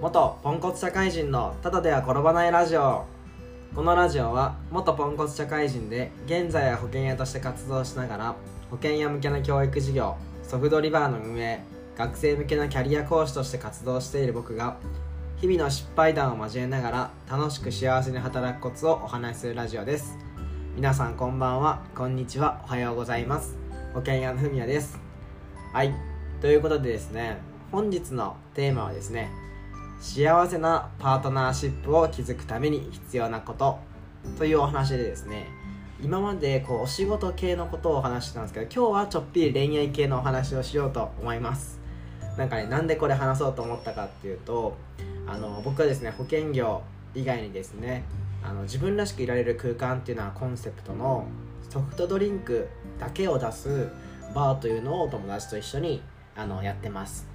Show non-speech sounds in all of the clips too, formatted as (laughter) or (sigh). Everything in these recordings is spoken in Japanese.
元ポンコツ社会人のただでは転ばないラジオ。このラジオは元ポンコツ社会人で現在は保険屋として活動しながら保険屋向けの教育事業ソフトリバーの運営学生向けのキャリア講師として活動している僕が日々の失敗談を交えながら楽しく幸せに働くコツをお話しするラジオです。皆さんこんばんは。こんにちは。おはようございます。保険屋のふみやです。はい。ということでですね本日のテーマはですね幸せなパートナーシップを築くために必要なことというお話でですね今までこうお仕事系のことをお話してたんですけど今日はちょっぴり恋愛系のお話をしようと思います。なんかねなんでこれ話そうと思ったかっていうとあの僕はですね保険業以外にですねあの自分らしくいられる空間っていうのはコンセプトのソフトドリンクだけを出すバーというのをお友達と一緒にあのやってます。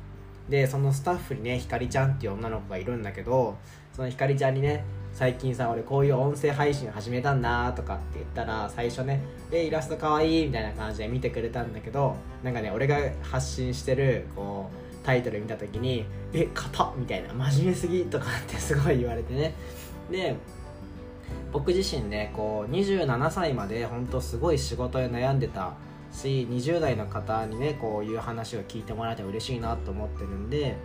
でそのスタッフにねひかりちゃんっていう女の子がいるんだけどそのひかりちゃんにね最近さ俺こういう音声配信始めたんだとかって言ったら最初ね「えイラストかわいい」みたいな感じで見てくれたんだけどなんかね俺が発信してるこうタイトル見た時に「え硬っ」みたいな「真面目すぎ」とかって (laughs) すごい言われてね。で僕自身ねこう27歳まで本当すごい仕事で悩んでたし20代の方にねこういう話を聞いてもらえて嬉しいなと思ってるんで、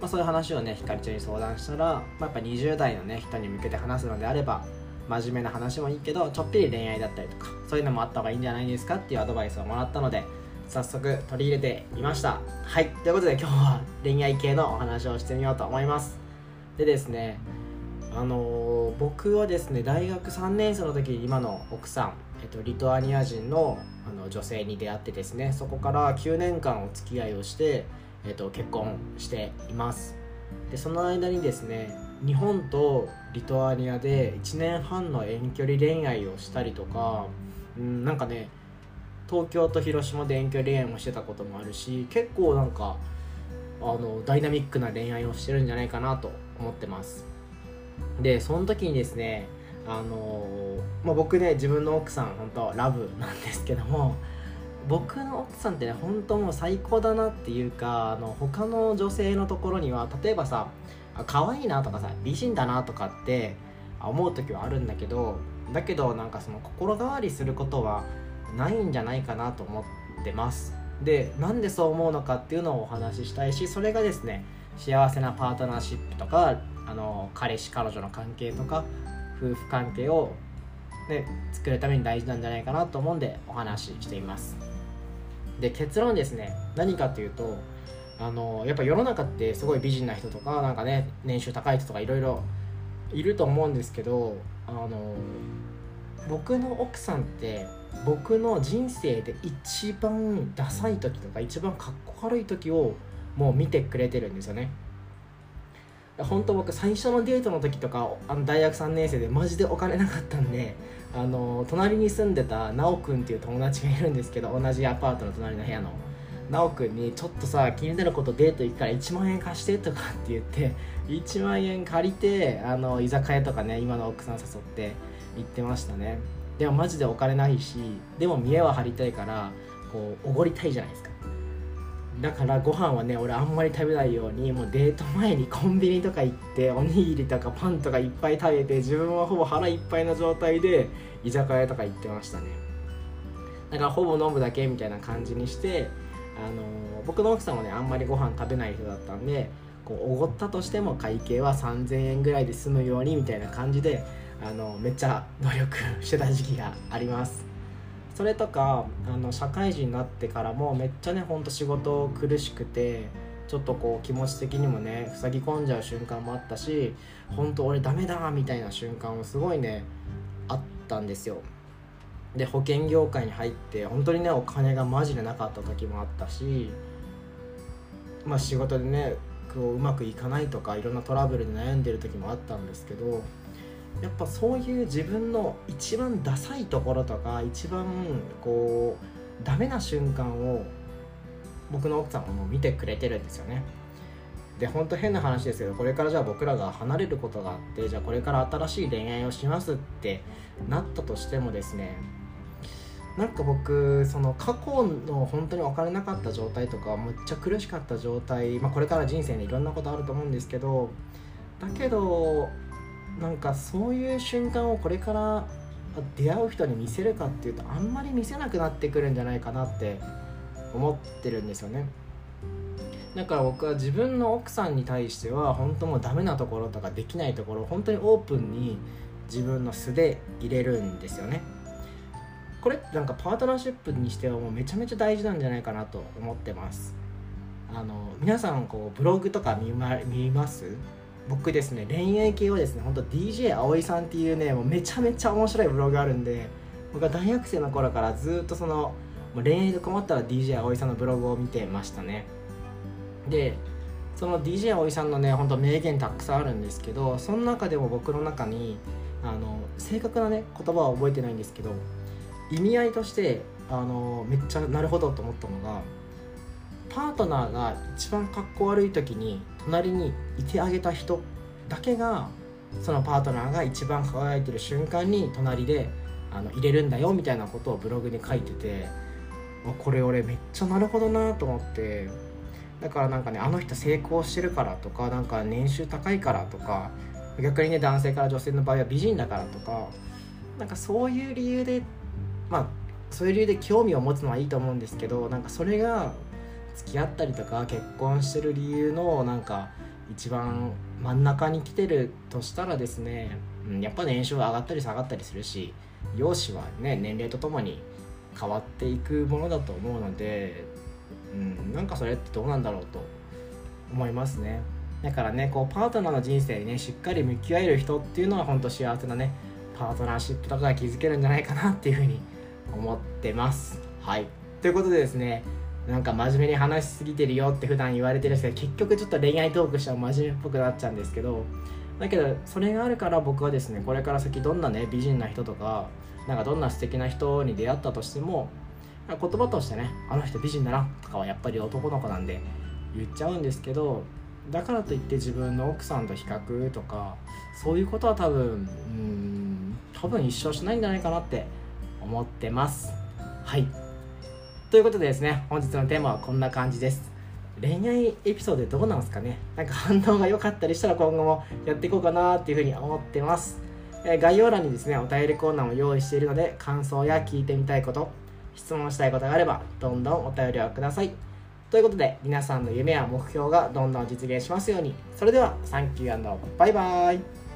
まあ、そういう話をねひかりちゃんに相談したら、まあ、やっぱ20代のね人に向けて話すのであれば真面目な話もいいけどちょっぴり恋愛だったりとかそういうのもあった方がいいんじゃないですかっていうアドバイスをもらったので早速取り入れてみました。はい。ということで今日は恋愛系のお話をしてみようと思います。でですねあのー、僕はですね大学3年生の時に今の奥さん、えっと、リトアニア人のあの女性に出会ってですねそこから9年間お付き合いをして、えっと、結婚しています。でその間にですね日本とリトアニアで1年半の遠距離恋愛をしたりとか、うん、なんかね東京と広島で遠距離恋愛もしてたこともあるし結構なんかあのダイナミックな恋愛をしてるんじゃないかなと思ってます。でその時にですねあのまあ、僕ね自分の奥さん本当ラブなんですけども (laughs) 僕の奥さんってね本当もう最高だなっていうかあの他の女性のところには例えばさ可愛いなとかさ美人だなとかって思う時はあるんだけどだけどなんかその心変わりすることはないんじゃないかなと思ってます。でなんでそう思うのかっていうのをお話ししたいしそれがですね幸せなパートナーシップとかあの彼氏彼女の関係とか夫婦関係を、ね、作るために大事なんじゃないかなと思うんでお話ししています。で結論ですね。何かというとあのやっぱ世の中ってすごい美人な人とかなんかね年収高い人とかいろいろいると思うんですけどあの僕の奥さんって僕の人生で一番ダサい時とか一番かっこ悪い時をもう見てくれてるんですよね。本当僕最初のデートの時とかあの大学3年生でマジでお金なかったんであの隣に住んでた奈くんっていう友達がいるんですけど同じアパートの隣の部屋の。奈くんにちょっとさ気になることデート行くから1万円貸してとかって言って1万円借りてあの居酒屋とかね今の奥さん誘って行ってましたね。でもマジでお金ないしでも見栄は張りたいからこうおごりたいじゃないですか。だからご飯はね俺あんまり食べないようにもうデート前にコンビニとか行っておにぎりとかパンとかいっぱい食べて自分はほぼ腹いっぱいの状態で居酒屋とか行ってましたね。だからほぼ飲むだけみたいな感じにしてあのー、僕の奥さんはねあんまりご飯食べない人だったんでこうおごったとしても会計は3000円ぐらいで済むようにみたいな感じであのめっちゃ努力してた時期があります。それとかあの社会人になってからもめっちゃねほんと仕事苦しくてちょっとこう気持ち的にもね塞ぎ込んじゃう瞬間もあったし本当俺ダメだみたいな瞬間もすごいねあったんですよ。で保険業界に入って本当にねお金がマジでなかった時もあったしまあ仕事でねこううまくいかないとかいろんなトラブルで悩んでる時もあったんですけどやっぱそういう自分の一番ダサいところとか一番こうダメな瞬間を僕の奥さんも見てくれてるんですよね。で本当変な話ですけどこれからじゃあ僕らが離れることがあってじゃあこれから新しい恋愛をしますってなったとしてもですねなんか僕その過去の本当に分からなかった状態とかむっちゃ苦しかった状態、まあ、これから人生にいろんなことあると思うんですけどだけどなんかそういう瞬間をこれから出会う人に見せるかっていうとあんまり見せなくなってくるんじゃないかなって思ってるんですよね。だから僕は自分の奥さんに対しては本当もうダメなところとかできないところ本当にオープンに自分の素で入れるんですよね。これってなんかパートナーシップにしてはもうめちゃめちゃ大事なんじゃないかなと思ってます。あの皆さんこうブログとか見,、ま、見ます？僕ですね恋愛系はですね本当 DJ 葵さんっていうねもうめちゃめちゃ面白いブログがあるんで僕は大学生の頃からずっとそのもう恋愛で困ったら DJ 葵さんのブログを見てましたね。でその DJ 葵さんのねほんと名言たくさんあるんですけどその中でも僕の中にあの正確なね言葉は覚えてないんですけど意味合いとしてあのめっちゃなるほどと思ったのがパートナーが一番かっこ悪い時に隣にいてあげた人だけがそのパートナーが一番輝いてる瞬間に隣であの入れるんだよみたいなことをブログに書いててこれ俺めっちゃなるほどなと思って。だからなんかねあの人成功してるからとかなんか年収高いからとか逆にね男性から女性の場合は美人だからとかなんかそういう理由でまあそういう理由で興味を持つのはいいと思うんですけどなんかそれが付き合ったりとか結婚してる理由のなんか一番真ん中に来てるとしたらですね、うん、やっぱ年収は上がったり下がったりするし容姿はね年齢とともに変わっていくものだと思うので、うん、なんかそれってどうなんだろうと思いますね。だからねこうパートナーの人生にねしっかり向き合える人っていうのは本当幸せなねパートナーシップとかが築けるんじゃないかなっていうふうに思ってます。はい。ということでですねなんか真面目に話しすぎてるよって普段言われてるんですけど結局ちょっと恋愛トークしたら真面目っぽくなっちゃうんですけどだけどそれがあるから僕はですねこれから先どんなね美人な人とかなんかどんな素敵な人に出会ったとしても言葉としてねあの人美人だなとかはやっぱり男の子なんで言っちゃうんですけどだからといって自分の奥さんと比較とかそういうことは多分うん多分一生しないんじゃないかなって思ってます。はい。ということでですね本日のテーマはこんな感じです。恋愛エピソードでどうなんすかね？なんか反応が良かったりしたら今後もやっていこうかなっていうふうに思ってます。え概要欄にですねお便りコーナーも用意しているので感想や聞いてみたいこと質問したいことがあればどんどんお便りをください。ということで皆さんの夢や目標がどんどん実現しますように。それではサンキューバイバイ。